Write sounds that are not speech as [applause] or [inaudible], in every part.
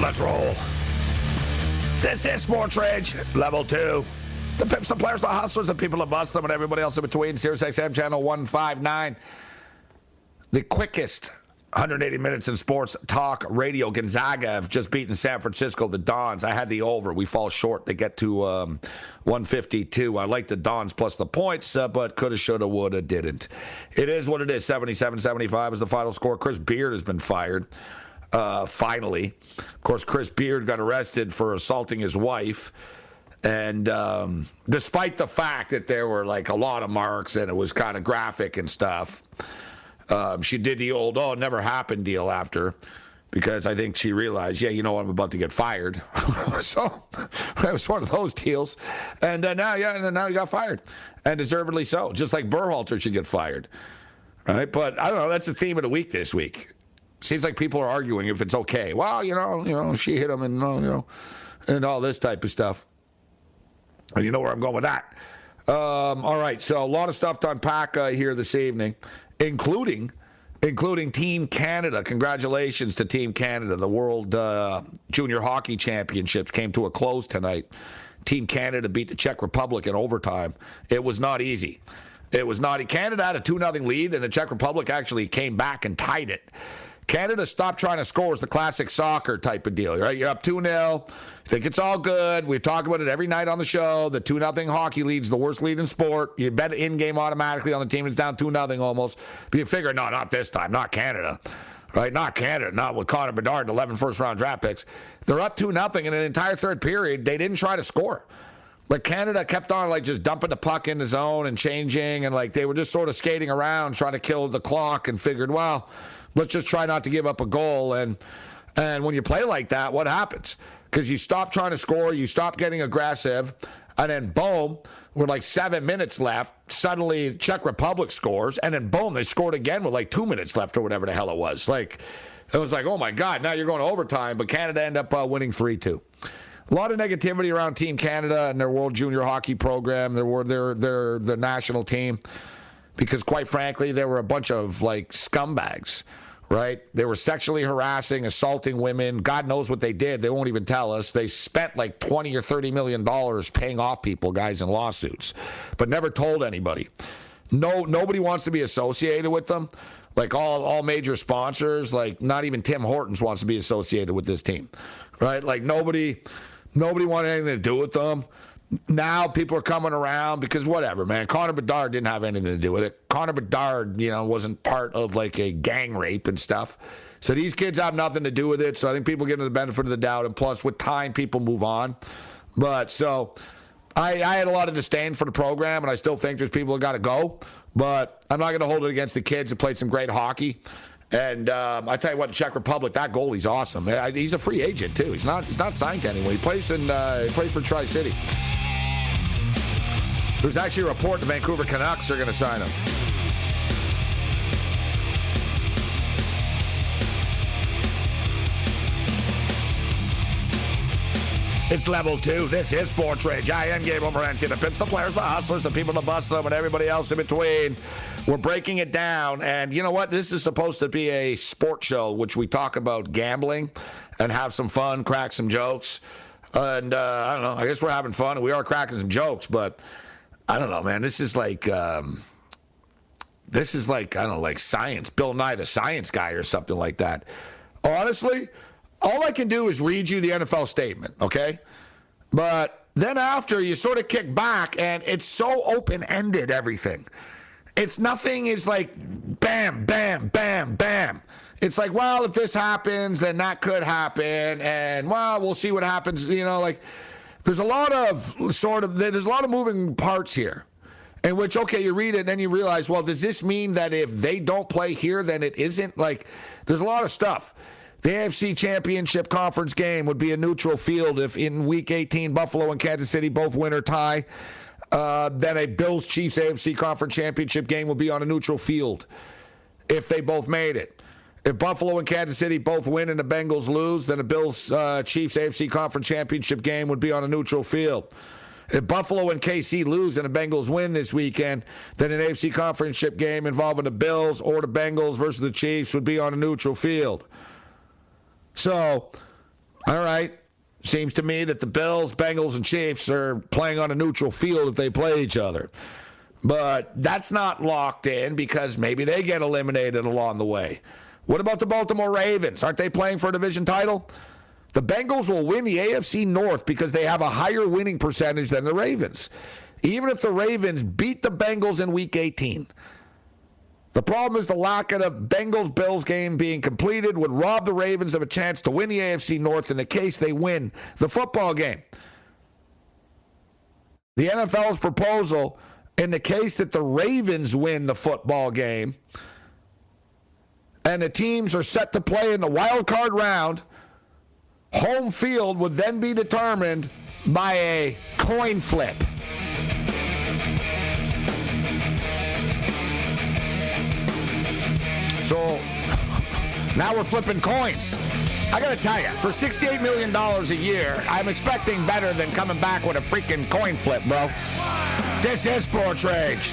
Let's roll. This is Sports Rage, level two. The pimps, the players, the hustlers, the people that bust them, and everybody else in between. Sirius XM channel 159. The quickest 180 minutes in sports talk radio. Gonzaga have just beaten San Francisco, the Dons. I had the over. We fall short. They get to um, 152. I like the Dons plus the points, uh, but coulda, shoulda, woulda, didn't. It is what it is. 77 75 is the final score. Chris Beard has been fired. Uh, finally, of course, Chris Beard got arrested for assaulting his wife. And um, despite the fact that there were like a lot of marks and it was kind of graphic and stuff, um, she did the old "oh, it never happened" deal after, because I think she realized, yeah, you know, I'm about to get fired. [laughs] so [laughs] it was one of those deals. And uh, now, yeah, and now he got fired, and deservedly so. Just like Berhalter should get fired, right? But I don't know. That's the theme of the week this week. Seems like people are arguing if it's okay. Well, you know, you know, she hit him, and you know, and all this type of stuff. And you know where I'm going with that. Um, all right, so a lot of stuff to unpack uh, here this evening, including including Team Canada. Congratulations to Team Canada. The World uh, Junior Hockey Championships came to a close tonight. Team Canada beat the Czech Republic in overtime. It was not easy. It was not. Canada had a 2 0 lead, and the Czech Republic actually came back and tied it. Canada stopped trying to score is the classic soccer type of deal, right? You're up 2 0. Think it's all good. We talk about it every night on the show. The 2 0 hockey lead's the worst lead in sport. You bet in game automatically on the team that's down 2 0 almost. But you figure, no, not this time, not Canada. Right? Not Canada, not with Connor Bedard, 11 first round draft picks. They're up 2 0 in an entire third period. They didn't try to score. Like Canada kept on like just dumping the puck in the zone and changing, and like they were just sort of skating around trying to kill the clock and figured, well, let's just try not to give up a goal. And and when you play like that, what happens? Because you stop trying to score, you stop getting aggressive, and then boom, with like seven minutes left, suddenly Czech Republic scores, and then boom, they scored again with like two minutes left or whatever the hell it was. Like it was like, oh my God, now you're going to overtime, but Canada end up uh, winning three two. A lot of negativity around Team Canada and their World Junior Hockey program, their their their their national team, because quite frankly, there were a bunch of like scumbags right? They were sexually harassing, assaulting women. God knows what they did. They won't even tell us. They spent like 20 or 30 million dollars paying off people, guys, in lawsuits, but never told anybody. No, nobody wants to be associated with them. Like all, all major sponsors, like not even Tim Hortons wants to be associated with this team, right? Like nobody, nobody wanted anything to do with them now people are coming around because whatever, man. Connor Bedard didn't have anything to do with it. Connor Bedard, you know, wasn't part of like a gang rape and stuff. So these kids have nothing to do with it. So I think people get the benefit of the doubt. And plus, with time, people move on. But so I, I had a lot of disdain for the program, and I still think there's people that got to go. But I'm not going to hold it against the kids that played some great hockey. And um, I tell you what, Czech Republic, that goalie's awesome. He's a free agent too. He's not. He's not signed to anyone. He plays in. Uh, he plays for Tri City who's actually report the Vancouver Canucks are going to sign him. It's level two. This is Sports Rage. I am Gabriel Morency. The pits, the players, the hustlers, the people, the bust them, and everybody else in between. We're breaking it down. And you know what? This is supposed to be a sports show, which we talk about gambling and have some fun, crack some jokes. And uh, I don't know. I guess we're having fun. We are cracking some jokes, but I don't know, man. This is like. Um, this is like, I don't know, like science, Bill Nye, the science guy, or something like that. Honestly, all I can do is read you the NFL statement, okay? But then after, you sort of kick back, and it's so open ended, everything. It's nothing is like bam, bam, bam, bam. It's like, well, if this happens, then that could happen, and well, we'll see what happens. You know, like there's a lot of sort of there's a lot of moving parts here in which okay you read it and then you realize well does this mean that if they don't play here then it isn't like there's a lot of stuff the AFC Championship conference game would be a neutral field if in week 18 Buffalo and Kansas City both win or tie. Uh, then a Bills Chiefs AFC conference championship game would be on a neutral field if they both made it. If Buffalo and Kansas City both win and the Bengals lose, then the Bills uh, Chiefs AFC conference championship game would be on a neutral field. If Buffalo and KC lose and the Bengals win this weekend, then an AFC conference Championship game involving the Bills or the Bengals versus the Chiefs would be on a neutral field. So, all right. Seems to me that the Bills, Bengals, and Chiefs are playing on a neutral field if they play each other. But that's not locked in because maybe they get eliminated along the way. What about the Baltimore Ravens? Aren't they playing for a division title? The Bengals will win the AFC North because they have a higher winning percentage than the Ravens. Even if the Ravens beat the Bengals in week 18. The problem is the lack of the Bengals Bills game being completed would rob the Ravens of a chance to win the AFC North in the case they win the football game. The NFL's proposal in the case that the Ravens win the football game and the teams are set to play in the wild card round Home field would then be determined by a coin flip. So [laughs] now we're flipping coins. I gotta tell you, for $68 million a year, I'm expecting better than coming back with a freaking coin flip, bro. This is Sports Rage.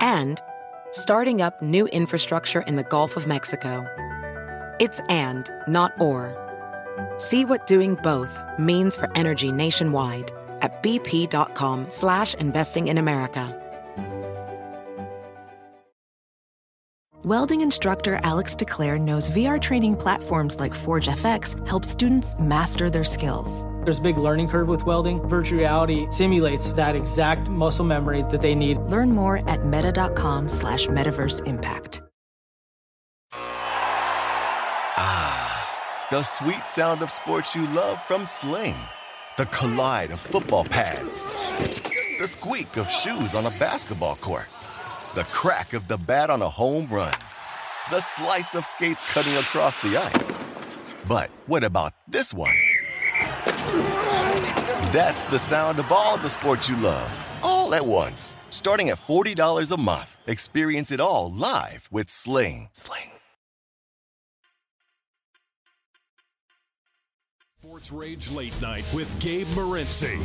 and starting up new infrastructure in the Gulf of Mexico. It's and, not or. See what doing both means for energy nationwide at bp.com slash investing in America. Welding instructor Alex DeClaire knows VR training platforms like Forge FX help students master their skills. There's a big learning curve with welding. Virtual reality simulates that exact muscle memory that they need. Learn more at meta.com slash metaverse impact. Ah, the sweet sound of sports you love from Sling. The collide of football pads. The squeak of shoes on a basketball court. The crack of the bat on a home run. The slice of skates cutting across the ice. But what about this one? That's the sound of all the sports you love, all at once. Starting at $40 a month. Experience it all live with Sling. Sling. Sports Rage Late Night with Gabe Morency.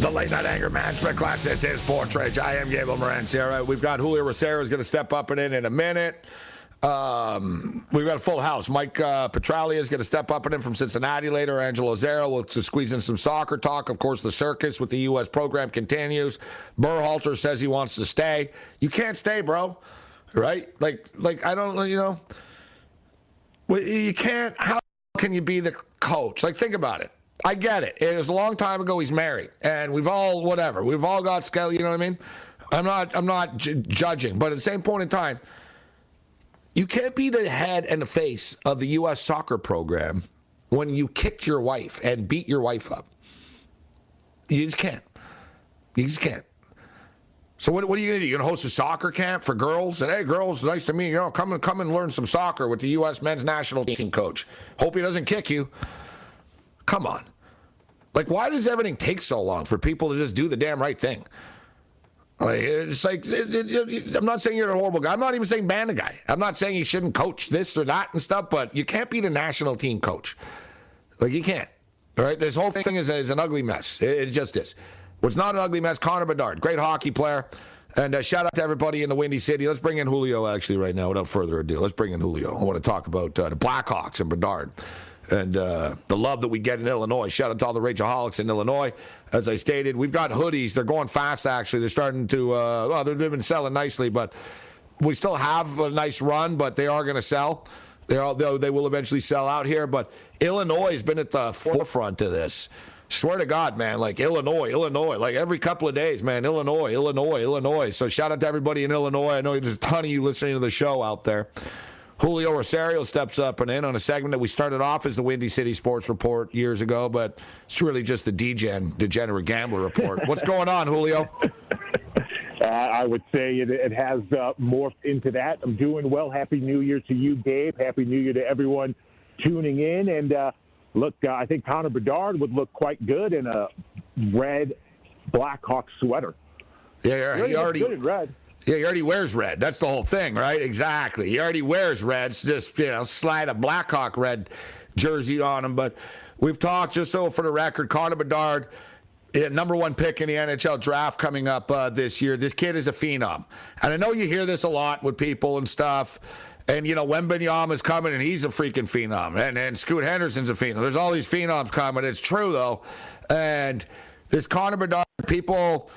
The late night anger management class. This is Sports Rage. I am Gabriel right, we've got Julio Rosero is going to step up and in in a minute. Um, we've got a full house. Mike uh, Petraglia is going to step up and in from Cincinnati later. Angelo Zero will squeeze in some soccer talk. Of course, the circus with the U.S. program continues. Berhalter says he wants to stay. You can't stay, bro. Right? Like, like I don't, you know, you can't. How can you be the coach? Like, think about it. I get it. It was a long time ago. He's married, and we've all whatever. We've all got skill. You know what I mean? I'm not. I'm not j- judging, but at the same point in time, you can't be the head and the face of the U.S. soccer program when you kicked your wife and beat your wife up. You just can't. You just can't. So what, what are you gonna do? You gonna host a soccer camp for girls? And hey, girls, nice to meet you. you know, come and come and learn some soccer with the U.S. men's national team coach. Hope he doesn't kick you. Come on. Like, why does everything take so long for people to just do the damn right thing? Like, it's like it, it, it, I'm not saying you're a horrible guy. I'm not even saying ban the guy. I'm not saying he shouldn't coach this or that and stuff. But you can't be the national team coach. Like you can't. All right. This whole thing is, is an ugly mess. It, just is. What's not an ugly mess? Connor Bedard, great hockey player. And uh, shout out to everybody in the Windy City. Let's bring in Julio actually right now without further ado. Let's bring in Julio. I want to talk about uh, the Blackhawks and Bedard and uh, the love that we get in Illinois. Shout out to all the Rachel Rageaholics in Illinois. As I stated, we've got hoodies. They're going fast, actually. They're starting to, uh, well, they've been selling nicely, but we still have a nice run, but they are going to sell. They're all, they will eventually sell out here, but Illinois has been at the forefront of this. Swear to God, man, like Illinois, Illinois, like every couple of days, man, Illinois, Illinois, Illinois. So shout out to everybody in Illinois. I know there's a ton of you listening to the show out there. Julio Rosario steps up and in on a segment that we started off as the Windy City Sports Report years ago, but it's really just the DGen, Degenerate Gambler Report. [laughs] What's going on, Julio? Uh, I would say it, it has uh, morphed into that. I'm doing well. Happy New Year to you, Gabe. Happy New Year to everyone tuning in. And uh, look, uh, I think Connor Bedard would look quite good in a red Blackhawk sweater. Yeah, he, he already good in red. Yeah, he already wears red. That's the whole thing, right? Exactly. He already wears red. So just, you know, slide a Blackhawk red jersey on him. But we've talked, just so for the record, Connor Bedard, number one pick in the NHL draft coming up uh, this year. This kid is a phenom. And I know you hear this a lot with people and stuff. And, you know, Wembanyama is coming and he's a freaking phenom. And, and Scoot Henderson's a phenom. There's all these phenoms coming. It's true, though. And this Connor Bedard, people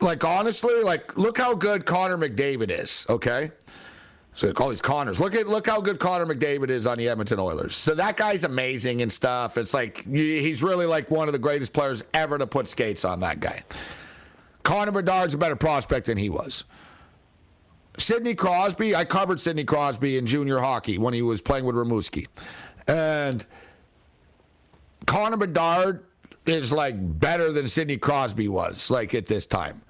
like honestly, like look how good Connor McDavid is. Okay. So call these Connors. Look at look how good Connor McDavid is on the Edmonton Oilers. So that guy's amazing and stuff. It's like he's really like one of the greatest players ever to put skates on that guy. Connor Bedard's a better prospect than he was. Sidney Crosby, I covered Sidney Crosby in junior hockey when he was playing with Rimouski, And Connor Bedard is like better than Sidney Crosby was, like at this time.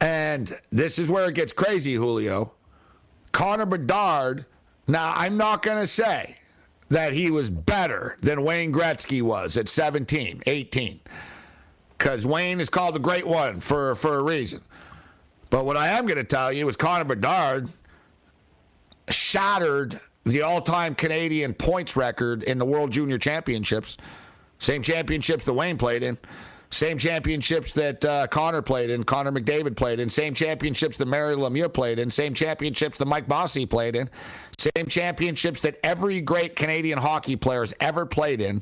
And this is where it gets crazy, Julio. Connor Bedard, now I'm not going to say that he was better than Wayne Gretzky was at 17, 18, because Wayne is called the great one for, for a reason. But what I am going to tell you is Connor Bedard shattered the all time Canadian points record in the World Junior Championships, same championships that Wayne played in. Same championships that uh, Connor played in, Connor McDavid played in, same championships that Mario Lemieux played in, same championships that Mike Bossy played in, same championships that every great Canadian hockey player has ever played in.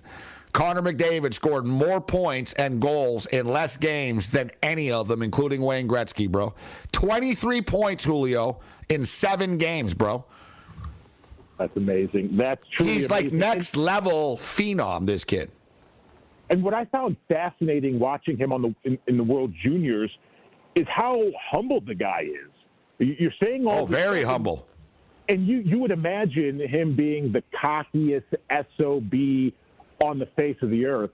Connor McDavid scored more points and goals in less games than any of them, including Wayne Gretzky, bro. 23 points, Julio, in seven games, bro. That's amazing. That's true. He's like next level phenom, this kid. And what I found fascinating watching him on the in, in the World Juniors is how humble the guy is. You're saying all oh, very humble. And you you would imagine him being the cockiest sob on the face of the earth,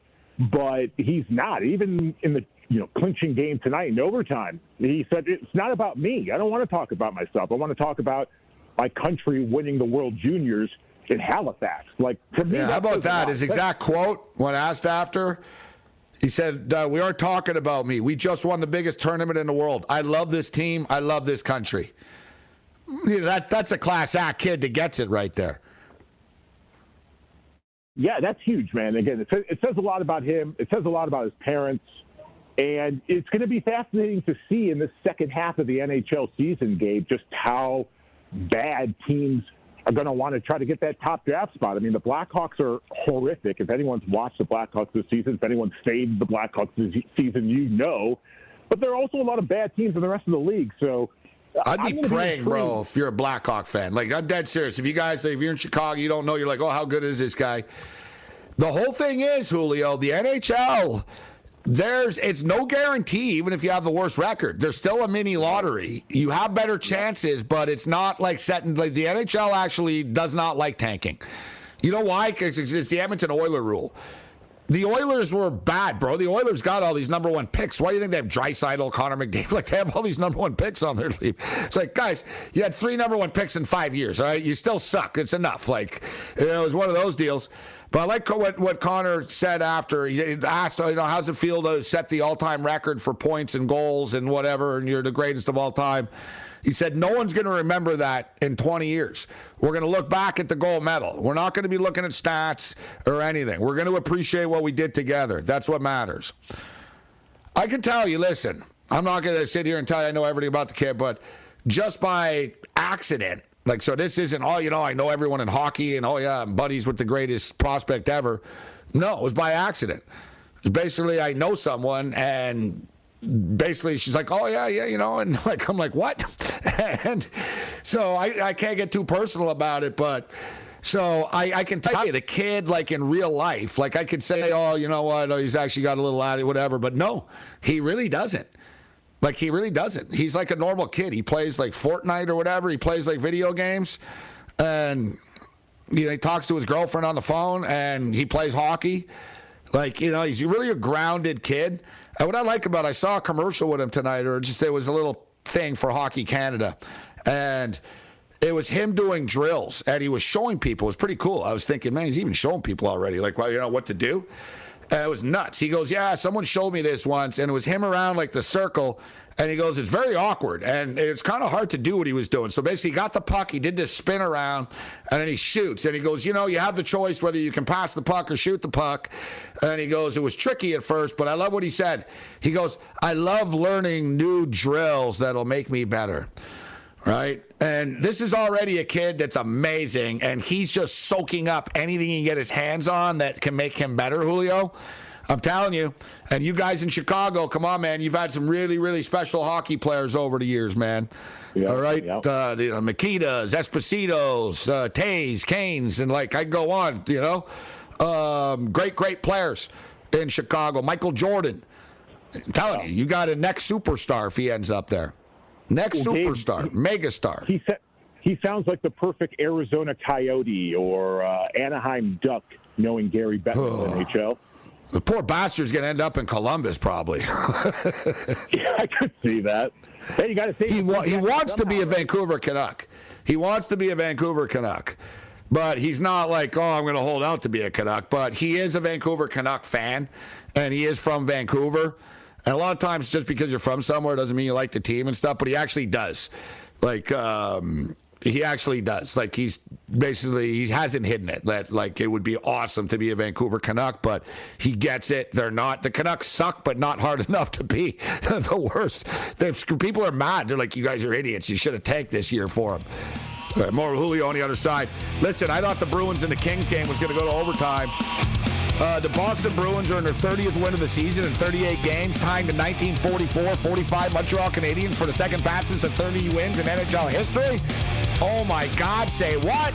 but he's not. Even in the you know clinching game tonight in overtime, he said it's not about me. I don't want to talk about myself. I want to talk about my country winning the World Juniors in Halifax. Like to me, yeah, how about that? His exact quote when asked after. He said, uh, "We aren't talking about me. We just won the biggest tournament in the world. I love this team. I love this country." You know, that that's a class act kid that gets it right there. Yeah, that's huge, man. Again, it says, it says a lot about him. It says a lot about his parents, and it's going to be fascinating to see in the second half of the NHL season, Gabe, just how bad teams are going to want to try to get that top draft spot. I mean, the Blackhawks are horrific. If anyone's watched the Blackhawks this season, if anyone's saved the Blackhawks this season, you know. But there are also a lot of bad teams in the rest of the league. So I'd be praying, be bro, if you're a Blackhawk fan. Like, I'm dead serious. If you guys, if you're in Chicago, you don't know, you're like, oh, how good is this guy? The whole thing is, Julio, the NHL there's it's no guarantee even if you have the worst record there's still a mini lottery you have better chances but it's not like setting like the nhl actually does not like tanking you know why because it's the edmonton oiler rule the Oilers were bad, bro. The Oilers got all these number one picks. Why do you think they have Draisaitl, Connor McDavid? [laughs] Like they have all these number one picks on their team. It's like, guys, you had three number one picks in five years. All right, you still suck. It's enough. Like you know, it was one of those deals. But I like what, what Connor said after. He asked, you know, how's it feel to set the all time record for points and goals and whatever, and you're the greatest of all time? He said, no one's going to remember that in 20 years. We're going to look back at the gold medal. We're not going to be looking at stats or anything. We're going to appreciate what we did together. That's what matters. I can tell you, listen, I'm not going to sit here and tell you I know everything about the kid, but just by accident, like, so this isn't, oh, you know, I know everyone in hockey and, oh, yeah, I'm buddies with the greatest prospect ever. No, it was by accident. Basically, I know someone and basically she's like, oh, yeah, yeah, you know, and [laughs] like, I'm like, what? [laughs] and so I, I can't get too personal about it, but. So I, I, can tell you the kid, like in real life, like I could say, oh, you know what, oh, he's actually got a little attitude, whatever. But no, he really doesn't. Like he really doesn't. He's like a normal kid. He plays like Fortnite or whatever. He plays like video games, and you know, he talks to his girlfriend on the phone, and he plays hockey. Like you know, he's really a grounded kid. And what I like about, it, I saw a commercial with him tonight, or just it was a little thing for Hockey Canada, and it was him doing drills, and he was showing people. It was pretty cool. I was thinking, man, he's even showing people already, like, well, you know what to do. And it was nuts. He goes, Yeah, someone showed me this once, and it was him around like the circle. And he goes, It's very awkward. And it's kind of hard to do what he was doing. So basically, he got the puck, he did this spin around, and then he shoots. And he goes, You know, you have the choice whether you can pass the puck or shoot the puck. And he goes, It was tricky at first, but I love what he said. He goes, I love learning new drills that'll make me better right? And this is already a kid that's amazing, and he's just soaking up anything he can get his hands on that can make him better, Julio. I'm telling you. And you guys in Chicago, come on, man. You've had some really, really special hockey players over the years, man. Yep, All right. Yep. Uh, you know, Mikitas, Espositos, uh, Toews, Kanes, and like I go on, you know. Um, great, great players in Chicago. Michael Jordan. I'm telling you, you got a next superstar if he ends up there. Next well, superstar, Dave, megastar. He said he sounds like the perfect Arizona Coyote or uh, Anaheim Duck, knowing Gary Bettman in the NHL. The poor bastard's going to end up in Columbus, probably. [laughs] yeah, I could see that. Hey, you got to see. He, wa- he wants to be a Vancouver Canuck. He wants to be a Vancouver Canuck. But he's not like, oh, I'm going to hold out to be a Canuck. But he is a Vancouver Canuck fan, and he is from Vancouver. And a lot of times, just because you're from somewhere doesn't mean you like the team and stuff, but he actually does. Like, um, he actually does. Like he's basically he hasn't hidden it. That like it would be awesome to be a Vancouver Canuck, but he gets it. They're not the Canucks suck, but not hard [laughs] enough to be [laughs] the worst. people are mad. They're like, you guys are idiots. You should have tanked this year for them. Right, more Julio on the other side. Listen, I thought the Bruins and the Kings game was going to go to overtime. Uh, the Boston Bruins are in their 30th win of the season in 38 games, tying the 1944 45 Montreal Canadiens for the second fastest of 30 wins in NHL history. Oh my God, say what?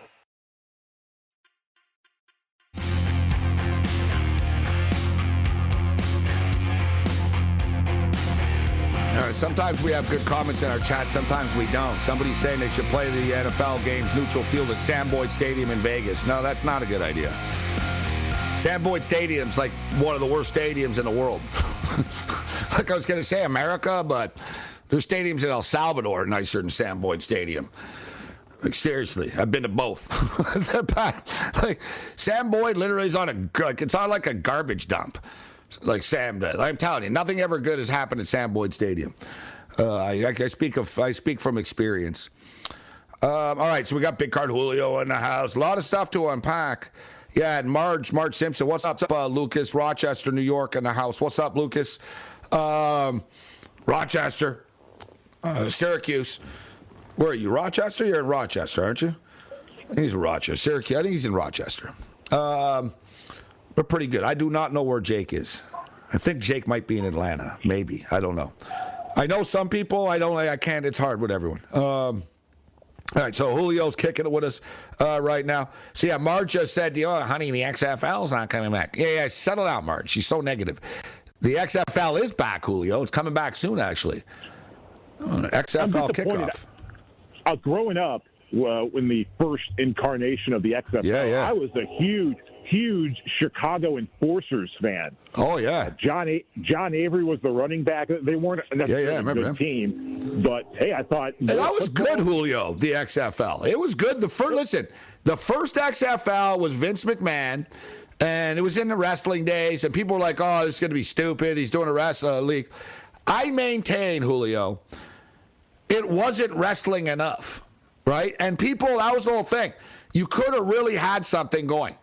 All right, sometimes we have good comments in our chat, sometimes we don't. Somebody's saying they should play the NFL games neutral field at Sam Boyd Stadium in Vegas. No, that's not a good idea. Sam Boyd Stadium's like one of the worst stadiums in the world. [laughs] like I was going to say America, but there's stadiums in El Salvador nicer than Sam Boyd Stadium. Like seriously, I've been to both. [laughs] like Sam Boyd literally is on a like it's on like a garbage dump like Sam does. I'm telling you, nothing ever good has happened at Sam Boyd Stadium. Uh, I, I, speak of I speak from experience. Um, all right, so we got Big Card Julio in the house. A lot of stuff to unpack. Yeah, and Marge, Marge Simpson. What's up, uh, Lucas? Rochester, New York, in the house. What's up, Lucas? Um, Rochester, uh, Syracuse. Where are you? Rochester? You're in Rochester, aren't you? He's in Rochester. Syracuse. I think he's in Rochester. Um, but pretty good. I do not know where Jake is. I think Jake might be in Atlanta. Maybe. I don't know. I know some people. I don't. I can't. It's hard with everyone. Um, all right, so Julio's kicking it with us uh, right now. So yeah, Marge just said, "You know, honey, the XFL's not coming back." Yeah, yeah, settle down, Marge. She's so negative. The XFL is back, Julio. It's coming back soon, actually. Oh, XFL kickoff. Uh, growing up, uh, when the first incarnation of the XFL, yeah, yeah. I was a huge huge Chicago Enforcers fan. Oh yeah, John a- John Avery was the running back. They weren't necessarily yeah, yeah, a good him. team, but hey, I thought and that was good, Julio. The XFL, it was good. The first listen, the first XFL was Vince McMahon. And it was in the wrestling days, and people were like, "Oh, this is going to be stupid. He's doing a wrestling uh, league." I maintain, Julio, it wasn't wrestling enough, right? And people, that was the whole thing. You could have really had something going.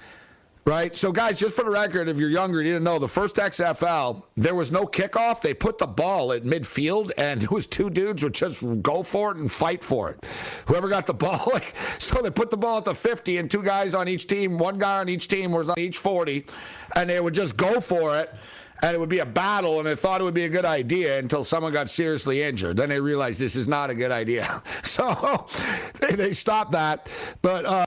Right. So, guys, just for the record, if you're younger, you didn't know the first XFL, there was no kickoff. They put the ball at midfield, and [laughs] it was two dudes would just go for it and fight for it. Whoever got the [laughs] ball, like, so they put the ball at the 50, and two guys on each team, one guy on each team was on each 40, and they would just go for it and it would be a battle, and they thought it would be a good idea until someone got seriously injured. Then they realized this is not a good idea. [laughs] So they, they stopped that. But uh,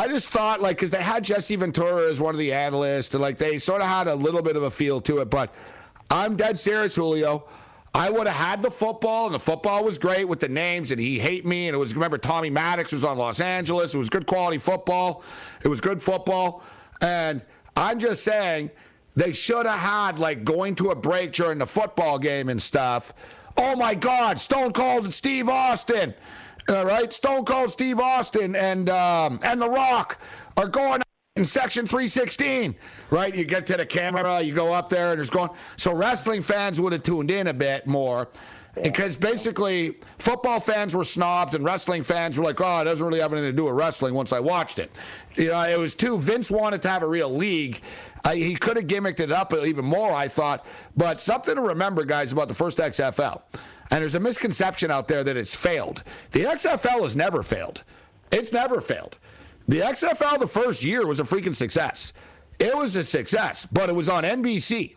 I just thought, like, because they had Jesse Ventura as one of the analysts, and like they sort of had a little bit of a feel to it. But I'm dead serious, Julio. I would have had the football, and the football was great with the names, and he hate me. And it was remember Tommy Maddox was on Los Angeles. It was good quality football. It was good football, and I'm just saying they should have had like going to a break during the football game and stuff. Oh my God, Stone Cold and Steve Austin. All right, Stone Cold Steve Austin and um, and The Rock are going in section 316. Right, you get to the camera, you go up there, and it's going. So wrestling fans would have tuned in a bit more. Because basically, football fans were snobs and wrestling fans were like, oh, it doesn't really have anything to do with wrestling once I watched it. You know, it was too, Vince wanted to have a real league. Uh, he could have gimmicked it up even more, I thought. But something to remember, guys, about the first XFL. And there's a misconception out there that it's failed. The XFL has never failed. It's never failed. The XFL the first year was a freaking success. It was a success, but it was on NBC.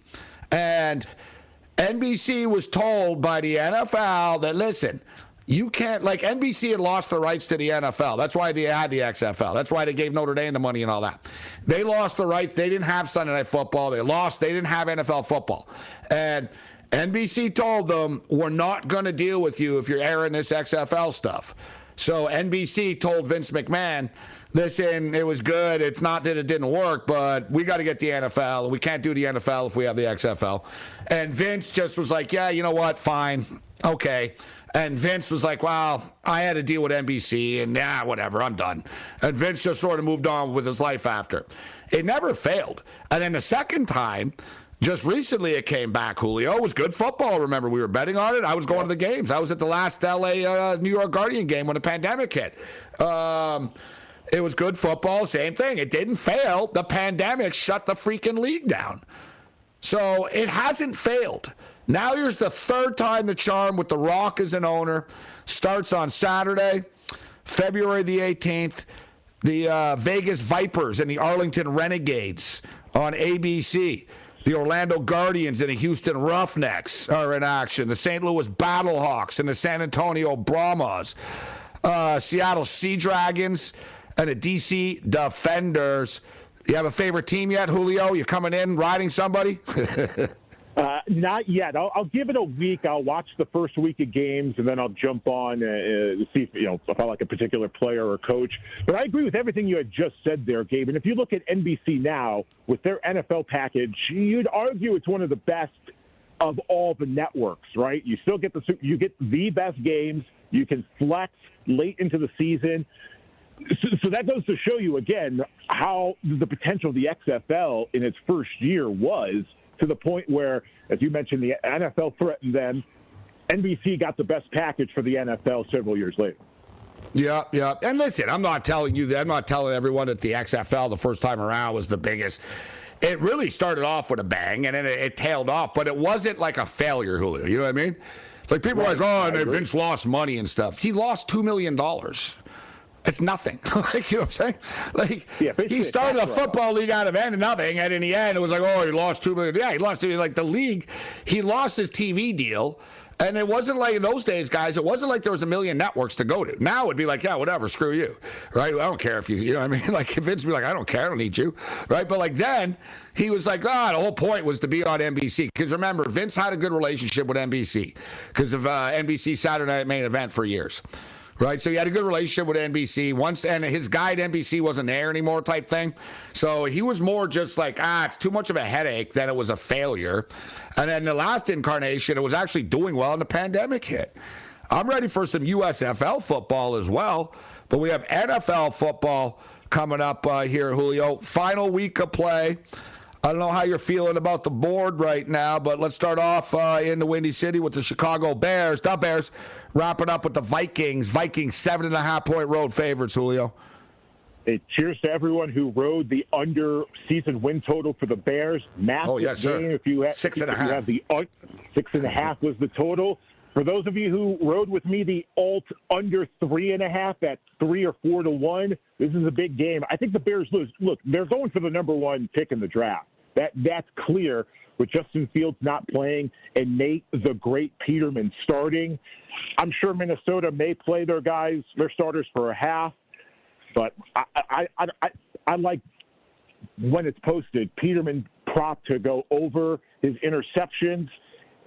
And NBC was told by the NFL that, listen, you can't, like, NBC had lost the rights to the NFL. That's why they had the XFL. That's why they gave Notre Dame the money and all that. They lost the rights. They didn't have Sunday Night Football. They lost. They didn't have NFL football. And NBC told them, we're not going to deal with you if you're airing this XFL stuff. So NBC told Vince McMahon, listen, it was good. It's not that it didn't work, but we got to get the NFL. We can't do the NFL if we have the XFL. And Vince just was like, yeah, you know what? Fine. Okay. And Vince was like, well, I had to deal with NBC and yeah, whatever, I'm done. And Vince just sort of moved on with his life after. It never failed. And then the second time, just recently, it came back. Julio it was good football. Remember, we were betting on it. I was going to the games. I was at the last LA uh, New York Guardian game when the pandemic hit. Um, it was good football. Same thing. It didn't fail. The pandemic shut the freaking league down. So it hasn't failed. Now here's the third time the charm with The Rock as an owner. Starts on Saturday, February the 18th. The uh, Vegas Vipers and the Arlington Renegades on ABC. The Orlando Guardians and the Houston Roughnecks are in action. The St. Louis Battlehawks and the San Antonio Brahmas. Uh, Seattle Sea Dragons and the DC Defenders. You have a favorite team yet, Julio? You coming in riding somebody? [laughs] Uh, not yet. I'll, I'll, give it a week. I'll watch the first week of games, and then I'll jump on uh, uh, see if you know if I like a particular player or coach. But I agree with everything you had just said there, Gabe. And if you look at NBC now with their NFL package, you'd argue it's one of the best of all the networks. Right? You still get the you get the best games. You can flex late into the season. So, so that goes to show you again how the potential of the XFL in its first year was to the point where, as you mentioned, the NFL threatened them. NBC got the best package for the NFL several years later. Yeah, yeah. And listen, I'm not telling you that. I'm not telling everyone that the XFL the first time around was the biggest. It really started off with a bang and then it, it tailed off, but it wasn't like a failure, Julio. You know what I mean? Like people right. are like, oh, and Vince lost money and stuff. He lost $2 million. It's nothing. [laughs] like, you know what I'm saying? Like, yeah, he started a football league out of end nothing, and in the end, it was like, oh, he lost two million. Yeah, he lost like the league. He lost his TV deal. And it wasn't like in those days, guys, it wasn't like there was a million networks to go to. Now it'd be like, yeah, whatever, screw you. Right? I don't care if you, you know what I mean? [laughs] Like, Vince be like, I don't care, I don't need you. Right? But like then, he was like, ah, the whole point was to be on NBC. Because remember, Vince had a good relationship with NBC because of uh, NBC Saturday Night Main Event for years right? So he had a good relationship with NBC once, and his guy at NBC wasn't there anymore, type thing. So he was more just like, ah, it's too much of a headache than it was a failure. And then the last incarnation, it was actually doing well, and the pandemic hit. I'm ready for some USFL football as well, but we have NFL football coming up uh, here, Julio. Final week of play. I don't know how you're feeling about the board right now, but let's start off uh, in the Windy City with the Chicago Bears. The Bears wrapping up with the Vikings. Vikings seven and a half point road favorites. Julio. Hey, cheers to everyone who rode the under season win total for the Bears. Massive oh, yes, game. If you have six and a half. The, uh, six and a half was the total. For those of you who rode with me, the alt under three and a half at three or four to one. This is a big game. I think the Bears lose. Look, they're going for the number one pick in the draft. That that's clear with Justin Fields not playing and Nate the Great Peterman starting. I'm sure Minnesota may play their guys, their starters for a half, but I I I, I, I like when it's posted Peterman prop to go over his interceptions.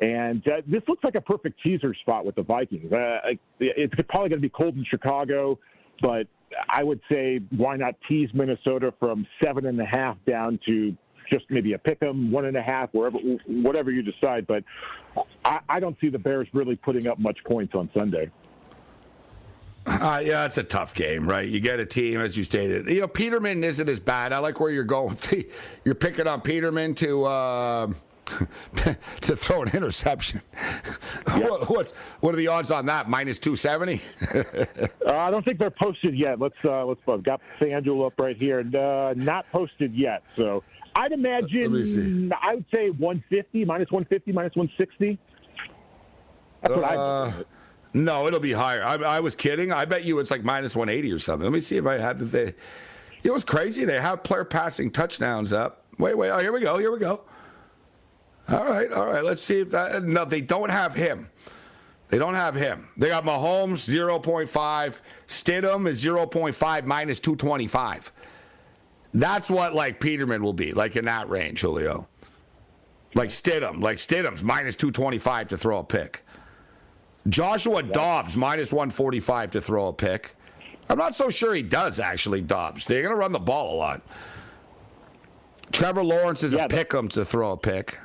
And uh, this looks like a perfect teaser spot with the Vikings. Uh, it's probably going to be cold in Chicago, but I would say why not tease Minnesota from seven and a half down to just maybe a pick 'em, one and a half, wherever, whatever you decide. But I, I don't see the Bears really putting up much points on Sunday. Uh, yeah, it's a tough game, right? You get a team, as you stated. You know, Peterman isn't as bad. I like where you're going. You're picking on Peterman to uh, [laughs] to throw an interception. Yep. what, [laughs] what's what are the odds on that? Minus two seventy. [laughs] uh, I don't think they're posted yet. Let's uh, let's uh, got FanDuel up right here. Uh, not posted yet. So I'd imagine, I would say 150, minus 150, minus 160. That's what uh, I No, it'll be higher. I, I, was kidding. I bet you it's like minus 180 or something. Let me see if I have the. They, it was crazy. They have player passing touchdowns up. Wait, wait. Oh, here we go. Here we go. All right, all right. Let's see if that. No, they don't have him. They don't have him. They got Mahomes 0.5. Stidham is 0.5 minus 225. That's what like Peterman will be, like in that range, Julio. Like Stidham, like Stidham's minus 225 to throw a pick. Joshua Dobbs minus 145 to throw a pick. I'm not so sure he does actually, Dobbs. They're going to run the ball a lot. Trevor Lawrence is yeah, a pick 'em to throw a pick.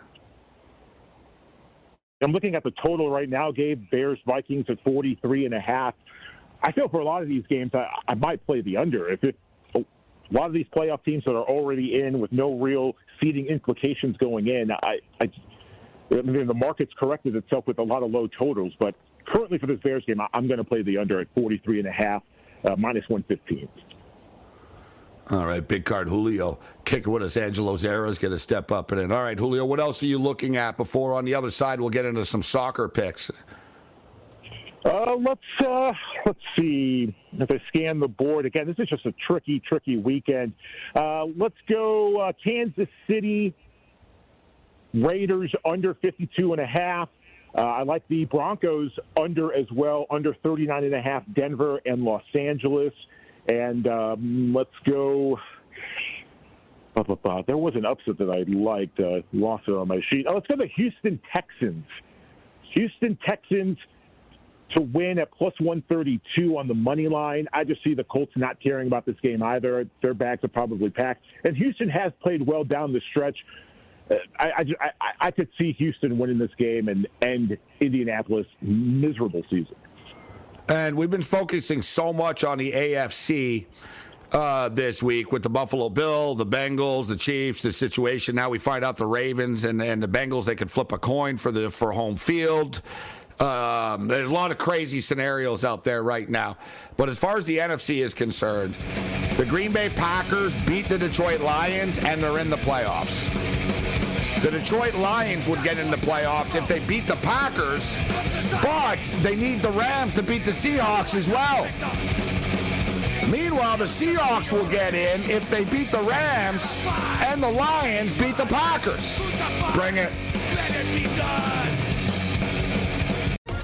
I'm looking at the total right now, Gabe. Bears Vikings at 43 and a half. I feel for a lot of these games, I, I might play the under. If it a lot of these playoff teams that are already in with no real seeding implications going in, I, I, I mean, the market's corrected itself with a lot of low totals. But currently for this Bears game, I'm going to play the under at 43 and a half, uh, minus 115. All right, big card Julio kicking with us. Angelo Zara is going to step up and in. All right, Julio, what else are you looking at before on the other side we'll get into some soccer picks? Uh, let's uh, let's see. If I scan the board again, this is just a tricky, tricky weekend. Uh, let's go uh, Kansas City Raiders under 52 and a half. Uh, I like the Broncos under as well, under 39 and a half. Denver and Los Angeles, and um, let's go. Blah, blah, blah. There was an upset that I liked. Uh, lost it on my sheet. Oh, let's go to Houston Texans. Houston Texans to win at plus 132 on the money line. I just see the Colts not caring about this game either. Their bags are probably packed. And Houston has played well down the stretch. Uh, I, I, I, I could see Houston winning this game and end Indianapolis' miserable season. And we've been focusing so much on the AFC uh, this week with the Buffalo Bill, the Bengals, the Chiefs, the situation. Now we find out the Ravens and, and the Bengals they could flip a coin for the for home field. Um, there's a lot of crazy scenarios out there right now. But as far as the NFC is concerned, the Green Bay Packers beat the Detroit Lions and they're in the playoffs. The Detroit Lions would get in the playoffs if they beat the Packers, but they need the Rams to beat the Seahawks as well. Meanwhile, the Seahawks will get in if they beat the Rams and the Lions beat the Packers. Bring it.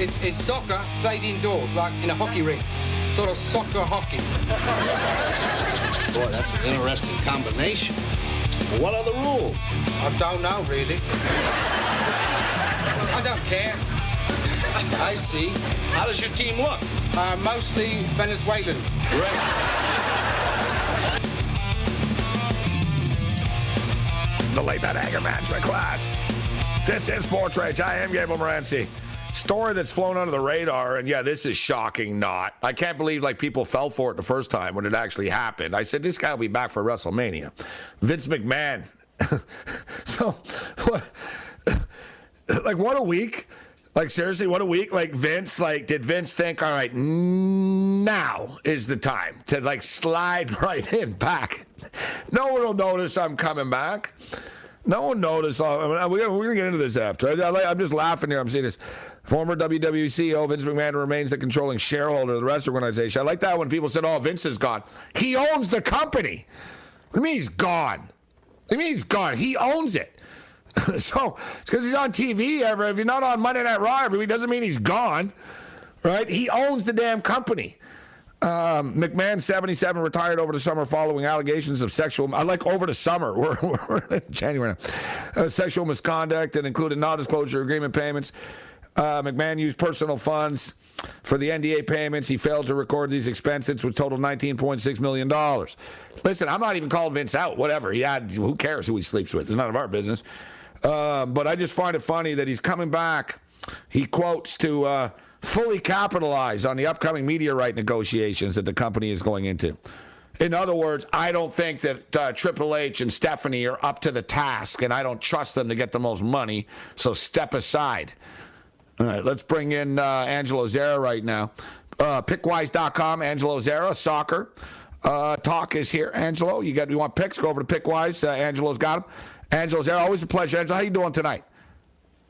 It's, it's soccer played indoors, like in a hockey rink sort of soccer hockey. Boy, that's an interesting combination. What are the rules? I don't know, really. I don't care. I see. How does your team look? Uh, mostly Venezuelan. Great. The late night anger management class. This is Sports Rage. I am Gabriel Morency story that's flown under the radar and yeah this is shocking not i can't believe like people fell for it the first time when it actually happened i said this guy will be back for wrestlemania vince mcmahon [laughs] so what [laughs] like what a week like seriously what a week like vince like did vince think all right now is the time to like slide [laughs] right in back no one will notice i'm coming back no one noticed. I mean, uh, we're going to get into this after. I, am just laughing here. I'm seeing this. Former WWE CEO Vince McMahon remains the controlling shareholder of the wrestling organization. I like that when people said, "Oh, Vince is gone." He owns the company. You mean he's gone? What do you mean he's gone? He owns it. [laughs] so it's because he's on TV every, if you're not on Monday Night Raw every week, doesn't mean he's gone, right? He owns the damn company. Um, McMahon, 77, retired over the summer following allegations of sexual. I like over the summer. [laughs] We're, we're in January now. Uh, sexual misconduct and included non-disclosure agreement payments. Uh, McMahon used personal funds for the NDA payments. He failed to record these expenses, which totaled $19.6 million. Listen, I'm not even calling Vince out. Whatever. He had, who cares who he sleeps with? It's none of our business. Um, but I just find it funny that he's coming back. He quotes to uh, fully capitalize on the upcoming media right negotiations that the company is going into. In other words, I don't think that uh, Triple H and Stephanie are up to the task, and I don't trust them to get the most money. So step aside. All right, let's bring in uh, Angelo Zara right now. Uh, Pickwise.com, Angelo Zara, soccer. Uh, talk is here. Angelo, you got you want picks? Go over to Pickwise. Uh, Angelo's got them. Angelo Zara, always a pleasure. Angelo, how you doing tonight?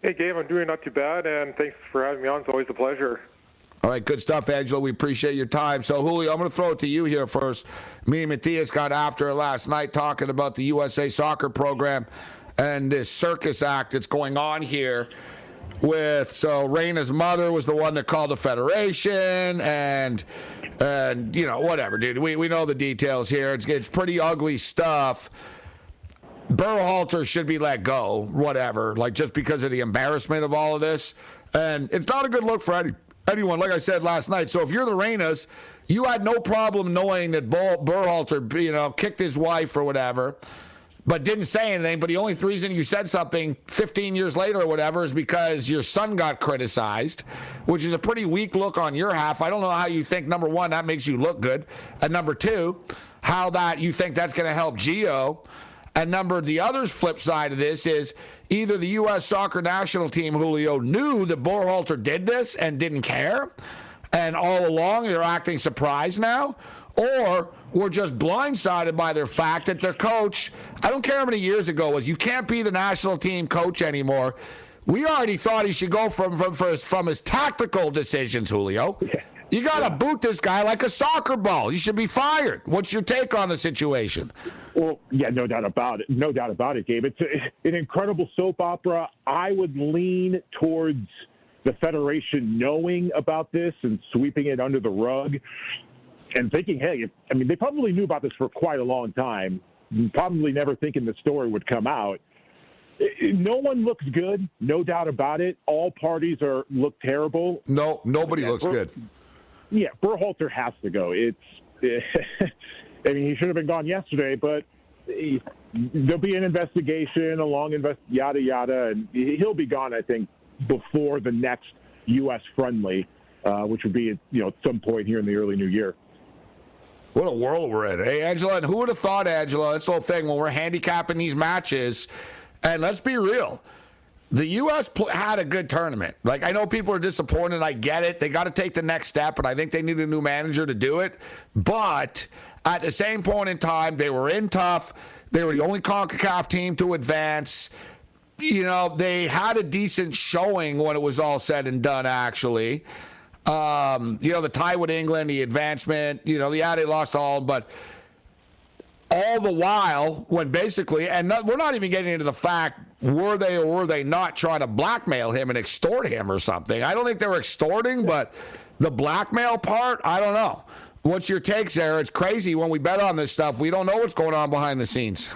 Hey, Gabe, I'm doing not too bad, and thanks for having me on. It's always a pleasure. All right, good stuff, Angelo. We appreciate your time. So, Julio, I'm going to throw it to you here first. Me and Matthias got after it last night talking about the USA soccer program and this circus act that's going on here with so Reyna's mother was the one that called the federation and and you know whatever dude. We, we know the details here. It's, it's pretty ugly stuff. Berhalter should be let go whatever like just because of the embarrassment of all of this. And it's not a good look for any, anyone. Like I said last night so if you're the Reynas you had no problem knowing that Berhalter, you know kicked his wife or whatever but didn't say anything. But the only reason you said something 15 years later or whatever is because your son got criticized, which is a pretty weak look on your half. I don't know how you think, number one, that makes you look good. And number two, how that you think that's going to help Gio. And number the other flip side of this is either the U.S. soccer national team, Julio, knew that Berhalter did this and didn't care. And all along, they're acting surprised now or were just blindsided by their fact that their coach, I don't care how many years ago was, you can't be the national team coach anymore. We already thought he should go from from his, from his tactical decisions, Julio. You got to boot this guy like a soccer ball. You should be fired. What's your take on the situation? Well, yeah, no doubt about it. No doubt about it, Gabe. It's a, an incredible soap opera. I would lean towards the Federation knowing about this and sweeping it under the rug and thinking, hey, if, I mean, they probably knew about this for quite a long time, probably never thinking the story would come out. No one looks good, no doubt about it. All parties are look terrible. No, nobody yeah, looks good. Yeah, Berhalter has to go. It's, [laughs] I mean, he should have been gone yesterday, but he, there'll be an investigation, a long invest, yada yada, and he'll be gone. I think before the next U.S. friendly, uh, which would be you know at some point here in the early new year. What a world we're in. Hey, Angelo, and who would have thought, Angelo, this whole thing when we're handicapping these matches, and let's be real. The U.S. Pl- had a good tournament. Like, I know people are disappointed. I get it. They got to take the next step, and I think they need a new manager to do it. But at the same point in time, they were in tough. They were the only CONCACAF team to advance. You know, they had a decent showing when it was all said and done, actually. Um, you know, the tie with England, the advancement, you know, yeah, they lost all, but all the while, when basically, and not, we're not even getting into the fact were they or were they not trying to blackmail him and extort him or something. I don't think they were extorting, but the blackmail part, I don't know. What's your take, Zara? It's crazy when we bet on this stuff. We don't know what's going on behind the scenes.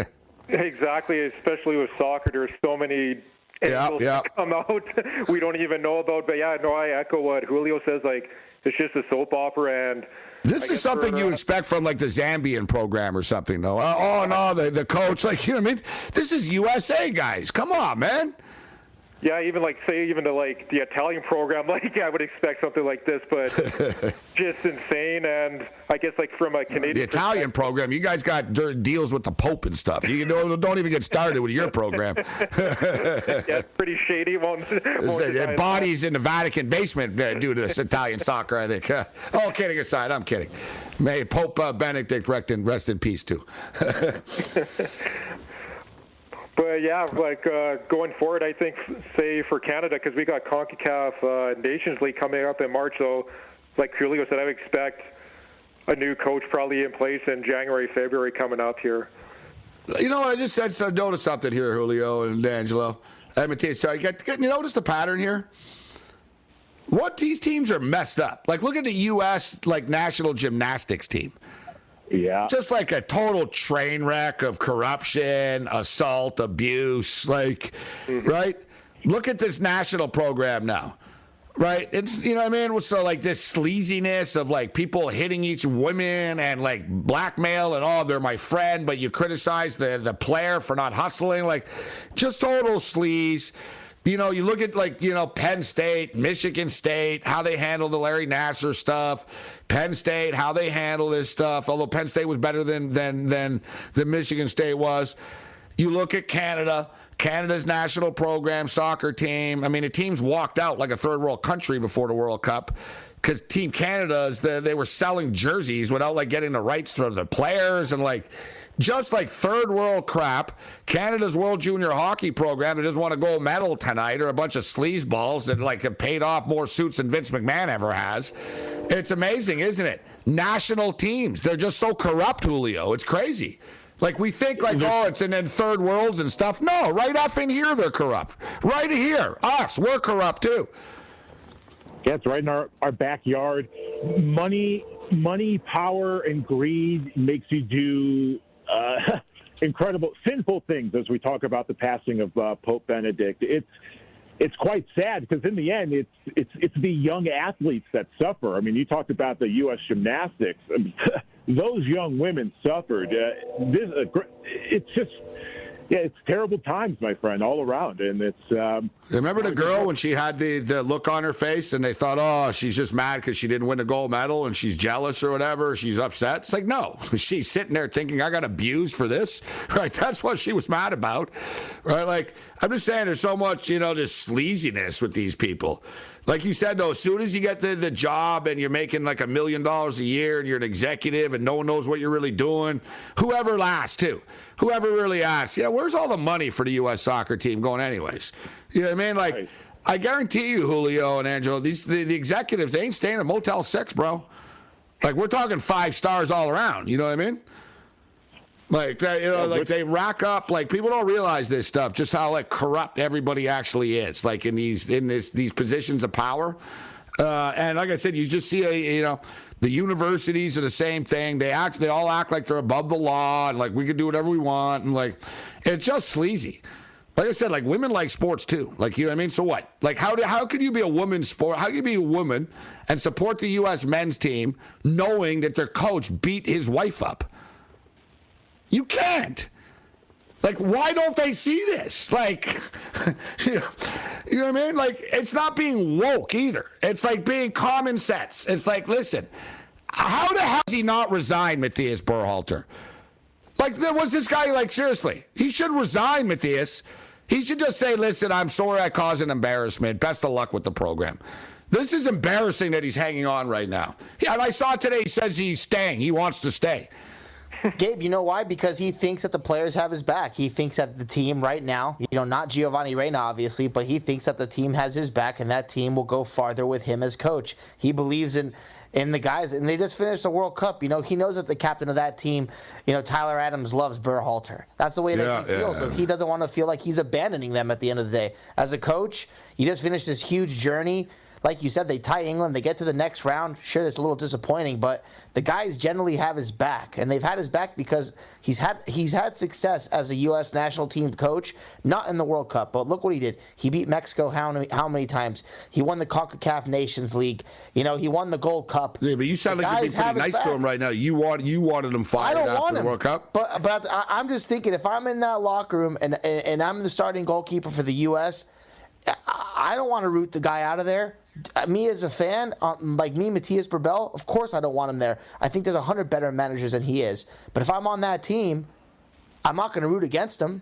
[laughs] exactly, especially with soccer. There's so many yeah, yeah. come out [laughs] we don't even know about. But yeah, no, I echo what Julio says. Like it's just a soap opera, and this is something you uh, expect from like the Zambian program or something, though. Uh, oh no, the the coach, [laughs] like you know, what I mean, this is USA guys. Come on, man. Yeah, even like say even to like the Italian program, [laughs] like I would expect something like this, but [laughs] just insane. And I guess like from a Canadian the Italian program, you guys got deals with the Pope and stuff. You don't, don't even get started with your program. [laughs] yeah, pretty shady. Won't, won't bodies in the Vatican basement uh, due to this Italian soccer. I think. Oh, kidding aside, I'm kidding. May Pope uh, Benedict rest in, rest in peace too. But yeah, like uh, going forward, I think, say for Canada, because we got CONCACAF uh, Nations League coming up in March. So, like Julio said, I would expect a new coach probably in place in January, February coming up here. You know? I just said, so notice something here, Julio and Angelo. Let me tell you, so you, you notice the pattern here? What these teams are messed up. Like, look at the U.S. like national gymnastics team. Yeah. Just like a total train wreck of corruption, assault, abuse. Like, mm-hmm. right? Look at this national program now. right? It's you know what I mean. So like this sleaziness of like people hitting each women and like blackmail and oh they're my friend, but you criticize the the player for not hustling, like just total sleaze. You know, you look at like you know Penn State, Michigan State, how they handle the Larry Nassar stuff. Penn State, how they handle this stuff. Although Penn State was better than than than the Michigan State was. You look at Canada Canada's national program, soccer team. I mean, the teams walked out like a third world country before the World Cup because Team Canada's the, they were selling jerseys without like getting the rights for the players and like just like third world crap. Canada's World Junior Hockey program that doesn't want a gold medal tonight or a bunch of sleazeballs that like have paid off more suits than Vince McMahon ever has. It's amazing, isn't it? National teams, they're just so corrupt, Julio. It's crazy. Like we think like, oh, it's in, in third worlds and stuff. No, right up in here they're corrupt. Right here, us, we're corrupt too. Yeah, it's right in our, our backyard. Money, money, power, and greed makes you do uh, [laughs] incredible, sinful things. As we talk about the passing of uh, Pope Benedict, it's it's quite sad because in the end, it's it's it's the young athletes that suffer. I mean, you talked about the U.S. gymnastics. [laughs] those young women suffered. Uh, this, it's just, yeah, it's terrible times, my friend, all around. And it's. Um, Remember the girl when she had the, the look on her face and they thought, oh, she's just mad because she didn't win the gold medal and she's jealous or whatever. She's upset. It's like, no, [laughs] she's sitting there thinking, I got abused for this. [laughs] Right. That's what she was mad about. Right. Like, I'm just saying there's so much, you know, just sleaziness with these people. Like you said, though, as soon as you get the, the job and you're making like a million dollars a year and you're an executive and no one knows what you're really doing, whoever lasts, too. Whoever really asks, yeah, where's all the money for the U.S. soccer team going, anyways? You know what I mean? Like, right. I guarantee you, Julio and Angelo, these the, the executives, they ain't staying at Motel 6, bro. Like, we're talking five stars all around. You know what I mean? Like that, you know, like they rack up. Like people don't realize this stuff, just how like corrupt everybody actually is. Like in these in this these positions of power. Uh, and like I said, you just see a you know the universities are the same thing. They act they all act like they're above the law and like we can do whatever we want and like it's just sleazy. Like I said, like women like sports too. Like you know I mean? So what? Like how do, how could you be a woman sport? How can you be a woman and support the US men's team knowing that their coach beat his wife up? You can't. Like, why don't they see this? Like, [laughs] you know, what I mean? Like, it's not being woke either. It's like being common sense. It's like, listen, how the hell has he not resigned, Matthias Berhalter? Like, there was this guy, like, seriously, he should resign, Matthias. He should just say, listen, I'm sorry I caused an embarrassment. Best of luck with the program. This is embarrassing that he's hanging on right now. Yeah, and I saw today he says he's staying. He wants to stay. Gabe, you know why? Because he thinks that the players have his back. He thinks that the team right now, you know, not Giovanni Reyna, obviously, but he thinks that the team has his back and that team will go farther with him as coach. He believes in in the guys, and they just finished the World Cup. You know, he knows that the captain of that team, you know, Tyler Adams loves Berhalter. That's the way that yeah, he feels. Yeah. So he doesn't want to feel like he's abandoning them at the end of the day. As a coach, he just finished this huge journey like you said, they tie England, they get to the next round. Sure, it's a little disappointing, but the guys generally have his back, and they've had his back because he's had he's had success as a U.S. national team coach, not in the World Cup, but look what he did. He beat Mexico how many, how many times? He won the Concacaf Nations League. You know, he won the Gold Cup. Yeah, but you sound the like you're being pretty nice back. to him right now. You want you wanted him fired I don't after want him, the World Cup, but but I'm just thinking if I'm in that locker room and and, and I'm the starting goalkeeper for the U.S. I don't want to root the guy out of there. Uh, me as a fan, um, like me, Matthias Burbell, of course I don't want him there. I think there's a hundred better managers than he is. But if I'm on that team, I'm not going to root against him.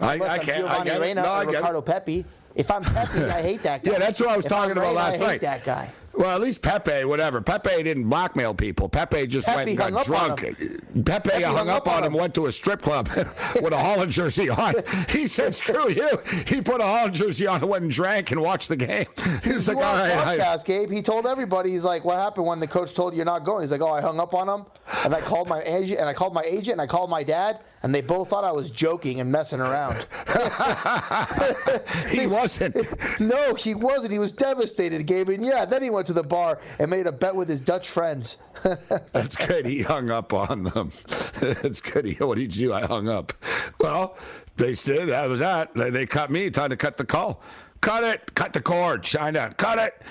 I, I can't. Giovanni I Reyna no, or Ricardo Pepi. If I'm Pepi, I hate that [laughs] guy. Yeah, that's what I was if talking I'm about Reyna, last I hate night. That guy. Well, at least Pepi, whatever. Pepi didn't blackmail people. Pepi just Pepi went and got drunk. Pepi, Pepi, hung, hung up, on him, went to a strip club [laughs] with a Holland jersey on. He said, "Screw you." He put a Holland jersey on and went and drank and watched the game. [laughs] He was like, "All right." Podcast, Gabe. He told everybody, he's like, "What happened when the coach told you you're not going?" He's like, "Oh, I hung up on him, and I called my agent, and I called my agent, and I called my dad, and they both thought I was joking and messing around." [laughs] he wasn't. No, he wasn't. He was devastated, Gabe. And yeah, then he went to the bar and made a bet with his Dutch friends. [laughs] That's good. He hung up on them. [laughs] That's good. He, what did you do? I hung up. Well, they said that was that. They, they cut me, trying to cut the call. cut it. Cut the cord. Shine down. Cut it.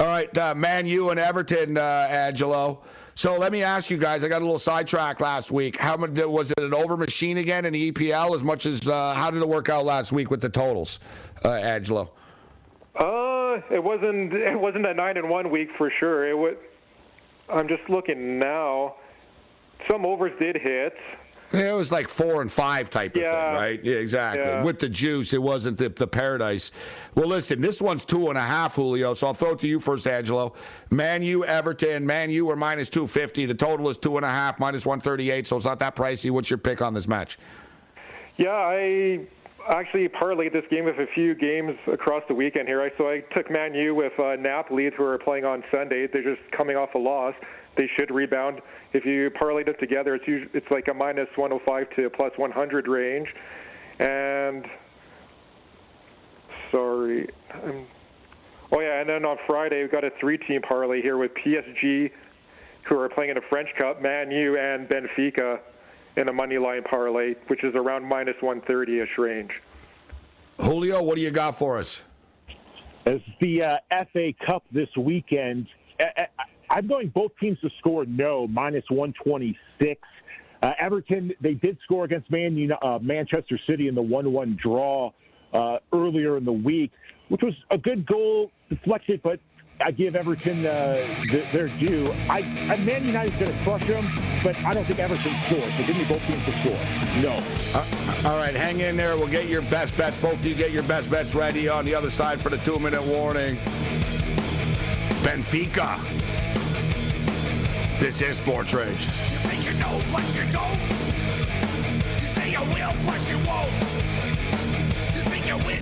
All right, uh, Man U and Everton, uh, Angelo. So let me ask you guys. I got a little sidetrack last week. How much was it an over machine again in the EPL? As much as uh, how did it work out last week with the totals, uh, Angelo? It wasn't. It wasn't a nine and one week for sure. It was. I'm just looking now. Some overs did hit. Yeah, it was like four and five type of Yeah. thing, right? Yeah, exactly. Yeah. With the juice, it wasn't the, the paradise. Well, listen, this one's two and a half, Julio. So I'll throw it to you first, Angelo. Man U, Everton. Man U are minus two fifty. The total is two and a half, minus one thirty eight. So it's not that pricey. What's your pick on this match? Yeah, I actually parlayed this game with a few games across the weekend here. I so I took Man U with uh, Napoli, who are playing on Sunday. They're just coming off a loss. They should rebound. If you parlayed it together, it's usually, it's like a minus 105 to plus 100 range. And sorry, um, oh yeah, and then on Friday we've got a three-team parlay here with PSG, who are playing in a French Cup, Man U and Benfica in a money line parlay, which is around minus 130-ish range. Julio, what do you got for us? As the uh, FA Cup this weekend, I, I, I'm going both teams to score no, minus 126. Uh, Everton, they did score against Man, Uni- uh, Manchester City in the 1 1 draw uh, earlier in the week, which was a good goal deflected, but I give Everton uh, th- their due. I, I Man United's going to crush them, but I don't think Everton scores. So give me both teams to score. No. Uh, all right, hang in there. We'll get your best bets. Both of you get your best bets ready on the other side for the two minute warning. Benfica. This is Sports Rage. You think you know, but you don't. You say you will, but you won't. You think you win.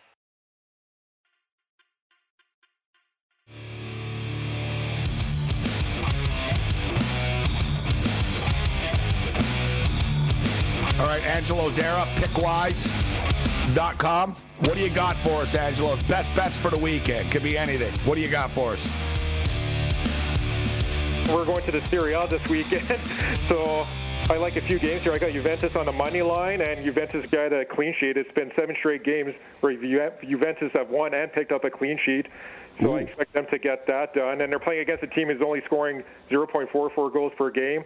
All right, Angelo Zara, pickwise.com. What do you got for us, Angelo? Best bets for the weekend. Could be anything. What do you got for us? We're going to the Serie A this weekend, [laughs] so I like a few games here. I got Juventus on the money line, and Juventus got a clean sheet. It's been seven straight games where Juventus have won and picked up a clean sheet. So I expect them to get that done. And they're playing against a team who's only scoring 0.44 goals per game.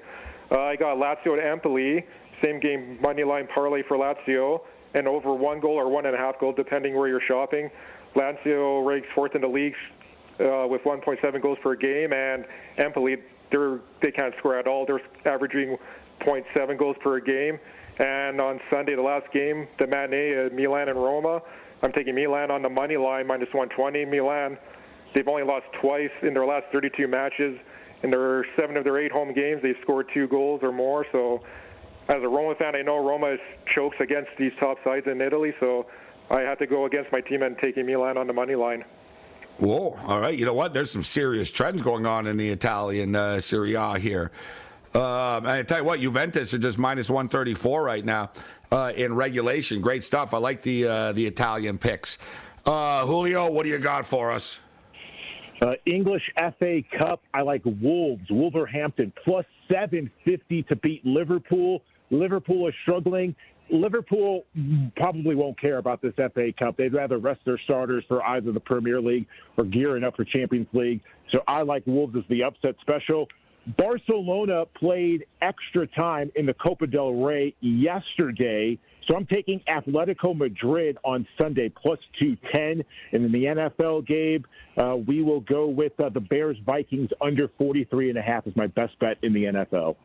Uh, I got Lazio at Empoli, same game money line parlay for Lazio, and over one goal or one and a half goal, depending where you're shopping. Lazio ranks fourth in the league uh, with 1.7 goals per game, and Empoli they're they can't score at all. They're averaging 0.7 goals per game. And on Sunday, the last game, the matinee, uh, Milan and Roma. I'm taking Milan on the money line minus 120. Milan, they've only lost twice in their last 32 matches. In their seven of their eight home games, they've scored two goals or more. So, as a Roma fan, I know Roma is chokes against these top sides in Italy. So, I had to go against my team and taking Milan on the money line. Whoa. All right. You know what? There's some serious trends going on in the Italian uh, Serie A here. Um, I tell you what, Juventus are just minus 134 right now uh, in regulation. Great stuff. I like the uh, the Italian picks. Uh, Julio, what do you got for us? Uh, English FA Cup. I like Wolves, Wolverhampton plus 750 to beat Liverpool. Liverpool is struggling. Liverpool probably won't care about this FA Cup. They'd rather rest their starters for either the Premier League or gearing up for Champions League. So I like Wolves as the upset special. Barcelona played extra time in the Copa del Rey yesterday. So I'm taking Atletico Madrid on Sunday plus 210. And in the NFL, Gabe, uh, we will go with uh, the Bears Vikings under 43 and a half is my best bet in the NFL.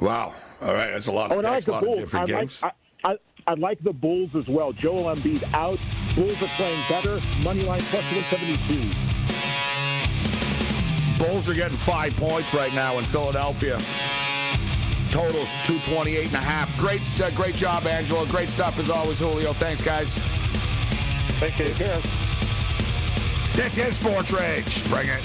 Wow. All right. That's a lot of, oh, and I like that's a the lot of Bulls. different I games. like, I, I, I like the Bulls as well. Joel Embiid out. Bulls are playing better. Money line plus 172. Bulls are getting five points right now in Philadelphia. Totals 228 and a half. Great, uh, great job, Angelo. Great stuff as always, Julio. Thanks, guys. Thank you. This is Sports Rage. Bring it.